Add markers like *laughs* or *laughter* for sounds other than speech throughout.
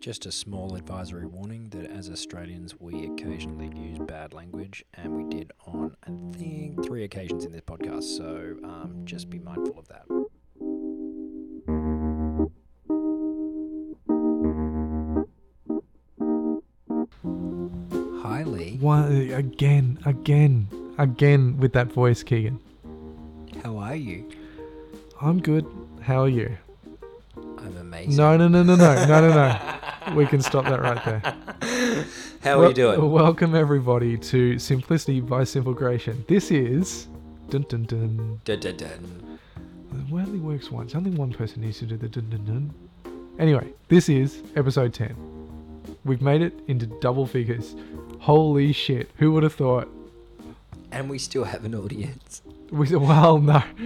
Just a small advisory warning that as Australians, we occasionally use bad language, and we did on, I think, three occasions in this podcast. So um, just be mindful of that. Hi, Lee. One, again, again, again with that voice, Keegan. How are you? I'm good. How are you? I'm amazing. No, no, no, no, no, no, no, no. *laughs* We can stop that right there. *laughs* How are you doing? Welcome everybody to Simplicity by Simplegration. This is dun dun dun. Dun, dun, dun. It only works once. Only one person needs to do the dun dun dun. Anyway, this is episode ten. We've made it into double figures. Holy shit! Who would have thought? And we still have an audience. We well, no, *laughs*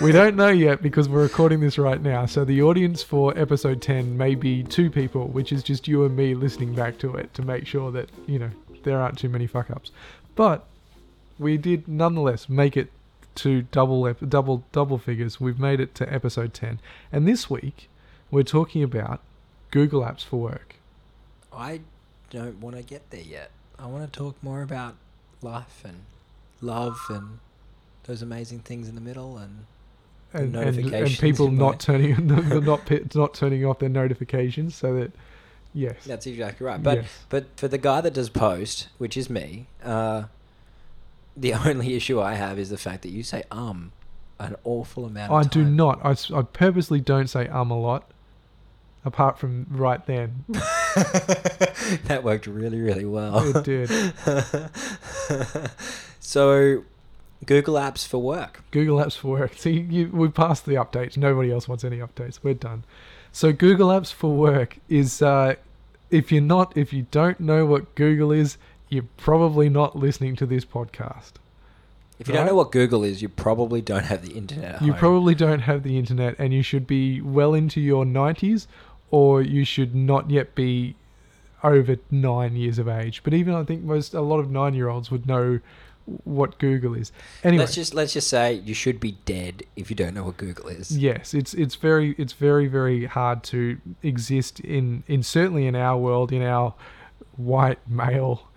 we don't know yet because we're recording this right now. So the audience for episode ten may be two people, which is just you and me listening back to it to make sure that you know there aren't too many fuck ups. But we did nonetheless make it to double double double figures. We've made it to episode ten, and this week we're talking about Google Apps for Work. I don't want to get there yet. I want to talk more about life and love and those amazing things in the middle and and, and, and people not turning *laughs* not not turning off their notifications so that yes that's exactly right. But yes. but for the guy that does post, which is me, uh, the *laughs* only issue I have is the fact that you say um an awful amount. I do not I purposely don't say um a lot apart from right then *laughs* that worked really really well. it did so, Google Apps for work. Google Apps for Work see you, we passed the updates nobody else wants any updates we're done so Google Apps for Work is uh, if you're not if you don't know what Google is you're probably not listening to this podcast If you don't know what Google is, you probably don't have the internet. At You home. probably don't have the internet, and you should be well into your 90s, or you should not yet be over nine years of age. But even I think most a lot of nine year olds would know what Google is. Anyway, Let's just let's just say you should be dead if you don't know what Google is. yes, it's it's very it's very very hard to exist in in certainly in our world in our white male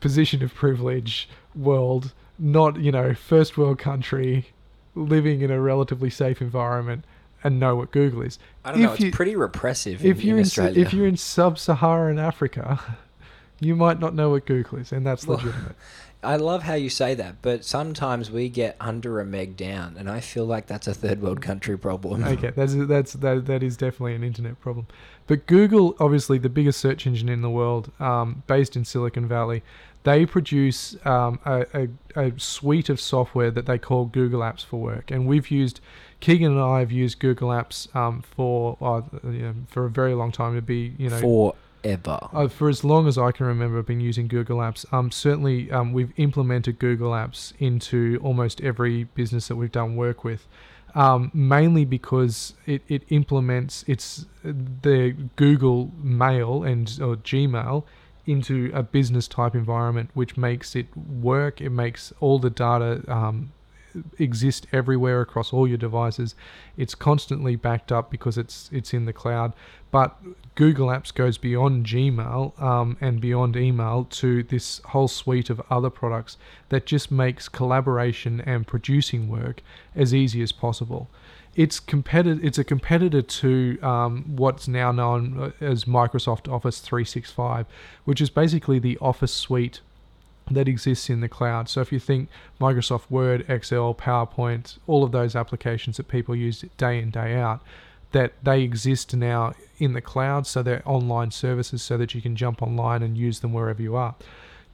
position of privilege world, not you know first world country, living in a relatively safe environment. And know what Google is. I don't know. If It's you- pretty repressive if in, you're in if you're in sub-Saharan Africa, *laughs* you might not know what Google is, and that's Well, legitimate. *laughs* I love how you say that, but sometimes we get under a meg down, and I feel like that's a third world country problem. *laughs* okay, that's that's that that is definitely an internet problem. But Google, obviously the biggest search engine in the world, um, based in Silicon Valley, they produce um, a, a, a suite of software that they call Google Apps for Work, and we've used. Keegan and I have used Google Apps um, for uh, you know, for a very long time to be you know Forever. Uh, for as long as I can remember, I've been using Google Apps. Um, certainly, um, we've implemented Google Apps into almost every business that we've done work with, um, mainly because it, it implements it's the Google Mail and or Gmail into a business type environment, which makes it work. It makes all the data um, exist everywhere across all your devices. It's constantly backed up because it's it's in the cloud. But Google Apps goes beyond Gmail um, and beyond email to this whole suite of other products that just makes collaboration and producing work as easy as possible. It's competitive. It's a competitor to um, what's now known as Microsoft Office 365, which is basically the Office suite that exists in the cloud. So if you think Microsoft Word, Excel, PowerPoint, all of those applications that people use day in day out, that they exist now in the cloud. So they're online services, so that you can jump online and use them wherever you are.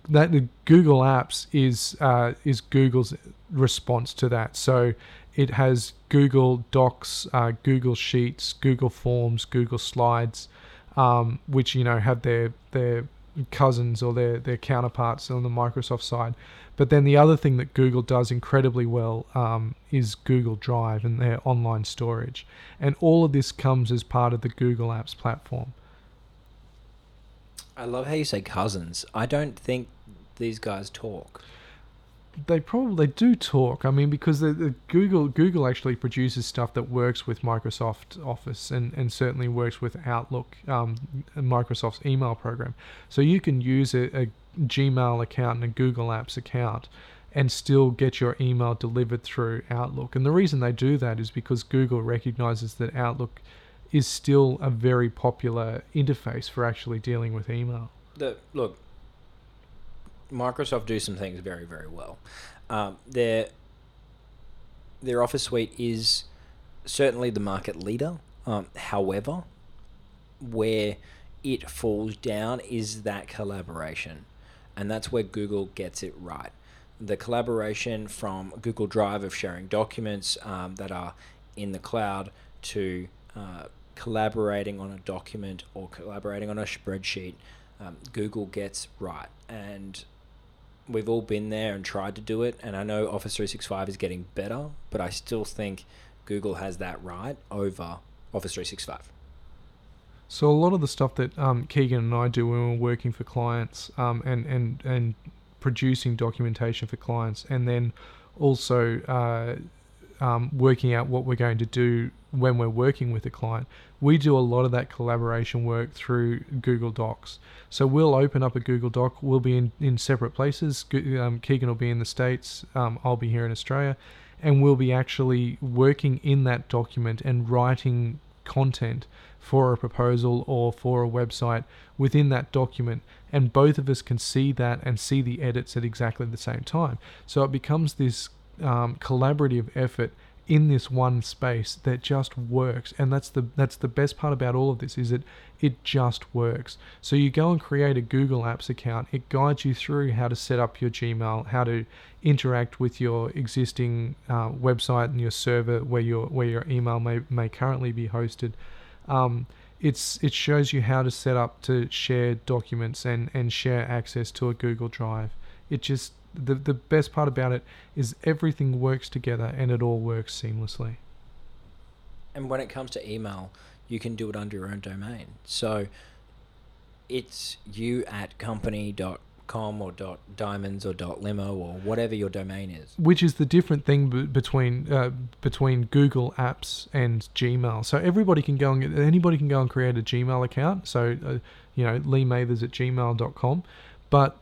That the Google Apps is uh, is Google's response to that. So it has Google Docs, uh, Google Sheets, Google Forms, Google Slides, um, which you know have their their cousins or their their counterparts on the Microsoft side. But then the other thing that Google does incredibly well um, is Google Drive and their online storage, and all of this comes as part of the Google Apps platform. I love how you say cousins. I don't think these guys talk. They probably they do talk. I mean, because the, the Google Google actually produces stuff that works with Microsoft Office and, and certainly works with Outlook, um, Microsoft's email program. So you can use a, a Gmail account and a Google Apps account and still get your email delivered through Outlook. And the reason they do that is because Google recognizes that Outlook is still a very popular interface for actually dealing with email. The look, Microsoft do some things very very well. Um, their their Office suite is certainly the market leader. Um, however, where it falls down is that collaboration, and that's where Google gets it right. The collaboration from Google Drive of sharing documents um, that are in the cloud to uh, collaborating on a document or collaborating on a spreadsheet, um, Google gets right. And we've all been there and tried to do it. And I know Office 365 is getting better, but I still think Google has that right over Office 365. So a lot of the stuff that um, Keegan and I do when we're working for clients um, and, and, and producing documentation for clients, and then also uh, um, working out what we're going to do when we're working with a client. We do a lot of that collaboration work through Google Docs. So we'll open up a Google Doc. We'll be in, in separate places. Um, Keegan will be in the States. Um, I'll be here in Australia. And we'll be actually working in that document and writing content for a proposal or for a website within that document. And both of us can see that and see the edits at exactly the same time. So it becomes this um, collaborative effort in this one space that just works. And that's the that's the best part about all of this is that it just works. So you go and create a google apps account. It guides you through how to set up your gmail how to interact with your existing uh, website and your server where your where your email may, may currently be hosted. Um, it's it shows you how to set up to share documents and and share access to a google drive. It just the the best part about it is everything works together and it all works seamlessly. And when it comes to email, you can do it under your own domain. So it's you at company.com or dot diamonds or dot limo or whatever your domain is. Which is the different thing b- between uh, between Google Apps and Gmail. So everybody can go and anybody can go and create a Gmail account. So uh, you know Lee Mathers at gmail.com, but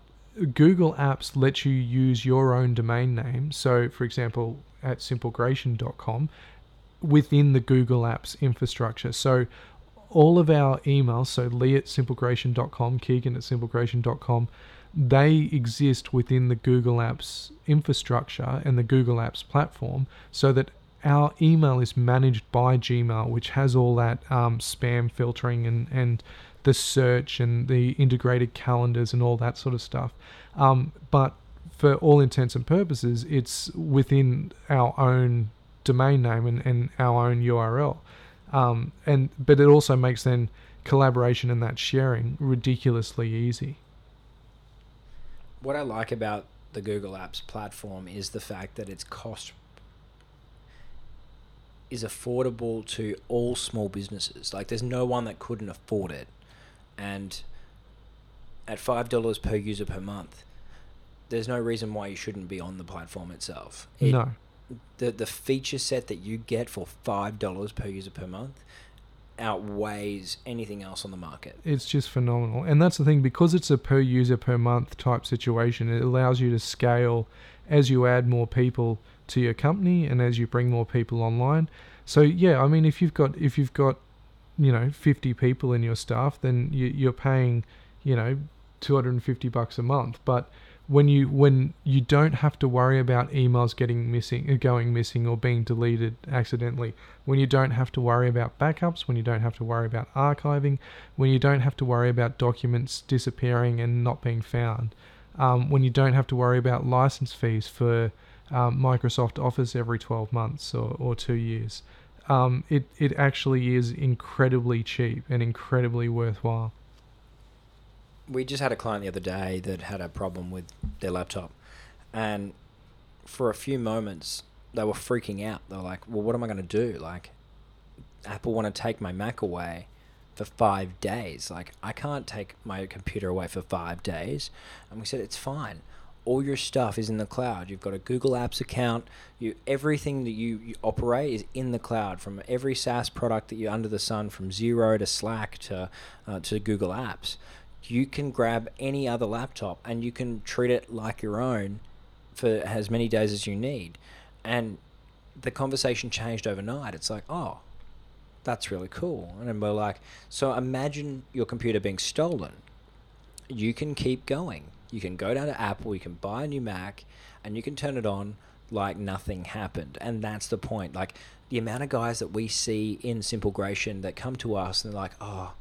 Google Apps let you use your own domain name. So, for example, at simplegration.com within the Google Apps infrastructure. So, all of our emails, so Lee at simplegration.com, Keegan at simplegration.com, they exist within the Google Apps infrastructure and the Google Apps platform so that our email is managed by Gmail, which has all that um, spam filtering and, and the search and the integrated calendars and all that sort of stuff. Um, but for all intents and purposes, it's within our own domain name and, and our own URL. Um, and but it also makes then collaboration and that sharing ridiculously easy. What I like about the Google Apps platform is the fact that its cost is affordable to all small businesses. Like there's no one that couldn't afford it and at five dollars per user per month, there's no reason why you shouldn't be on the platform itself. It, no. The the feature set that you get for five dollars per user per month outweighs anything else on the market. It's just phenomenal. And that's the thing, because it's a per user per month type situation, it allows you to scale as you add more people to your company and as you bring more people online. So yeah, I mean if you've got if you've got you know 50 people in your staff then you, you're paying you know 250 bucks a month. But when you when you don't have to worry about emails getting missing uh, going missing or being deleted accidentally when you don't have to worry about backups when you don't have to worry about archiving when you don't have to worry about documents disappearing and not being found um, when you don't have to worry about license fees for um, Microsoft Office every 12 months or, or two years um, it it actually is incredibly cheap and incredibly worthwhile. We just had a client the other day that had a problem with their laptop, and for a few moments they were freaking out. They're like, "Well, what am I going to do? Like, Apple want to take my Mac away." for five days. Like, I can't take my computer away for five days. And we said, it's fine. All your stuff is in the cloud. You've got a Google Apps account. You everything that you, you operate is in the cloud. From every SaaS product that you're under the sun, from Xero to Slack to uh, to Google Apps, you can grab any other laptop and you can treat it like your own for as many days as you need. And the conversation changed overnight. It's like, oh, that's really cool. And we're like, so imagine your computer being stolen. You can keep going. You can go down to Apple, you can buy a new Mac, and you can turn it on like nothing happened. And that's the point. Like the amount of guys that we see in Simple Simplegration that come to us and they're like, oh,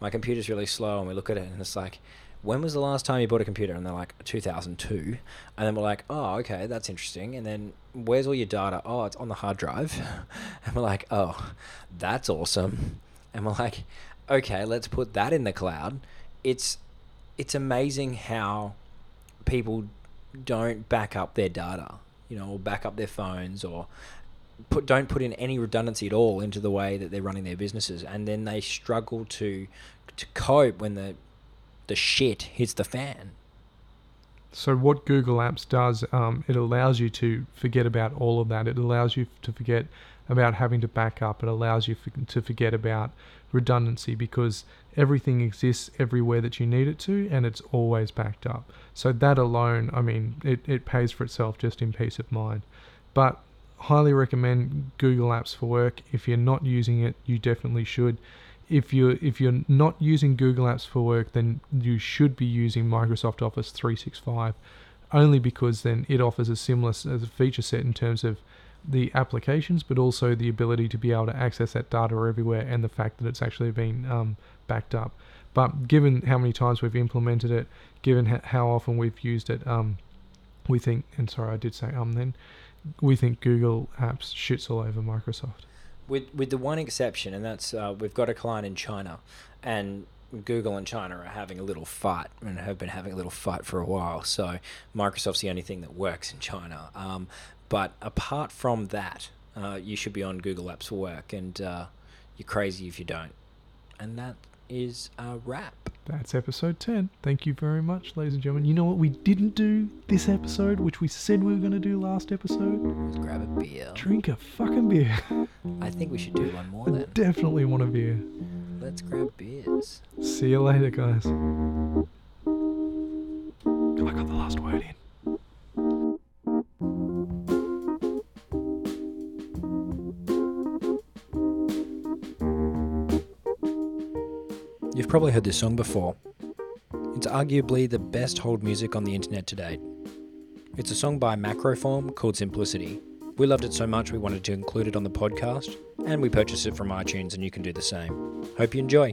my computer's really slow. And we look at it and it's like, when was the last time you bought a computer? And they're like, 2002. And then we're like, oh, okay, that's interesting. And then where's all your data? Oh, it's on the hard drive. *laughs* And we're like, oh, that's awesome. And we're like, okay, let's put that in the cloud. It's it's amazing how people don't back up their data, you know, or back up their phones or put don't put in any redundancy at all into the way that they're running their businesses and then they struggle to to cope when the the shit hits the fan. So what Google Apps does, um, it allows you to forget about all of that. It allows you to forget about having to back up. It allows you to forget about redundancy because everything exists everywhere that you need it to and it's always backed up. So that alone, I mean, it, it pays for itself just in peace of mind. But highly recommend Google Apps for work. If you're not using it, you definitely should. If you're if you're not using Google Apps for work, then you should be using Microsoft Office 365 only because then it offers a similar feature set in terms of the applications, but also the ability to be able to access that data everywhere and the fact that it's actually been um, backed up. But given how many times we've implemented it, given how often we've used it, um, we think, and sorry, I did say um then, we think Google Apps shits all over Microsoft. With with the one exception, and that's uh, we've got a client in China, and Google and China are having a little fight and have been having a little fight for a while. So Microsoft's the only thing that works in China. Um, but apart from that, uh, you should be on Google Apps for Work, and uh, you're crazy if you don't. And that is a wrap. That's episode 10. Thank you very much, ladies and gentlemen. You know what we didn't do this episode, which we said we were going to do last episode? Let's grab a beer. Drink a fucking beer. I think we should do one more then. Definitely want a beer. Let's grab beers. See you later, guys. I got the last word in. Probably heard this song before. It's arguably the best hold music on the internet to date. It's a song by Macroform called Simplicity. We loved it so much we wanted to include it on the podcast, and we purchased it from iTunes, and you can do the same. Hope you enjoy.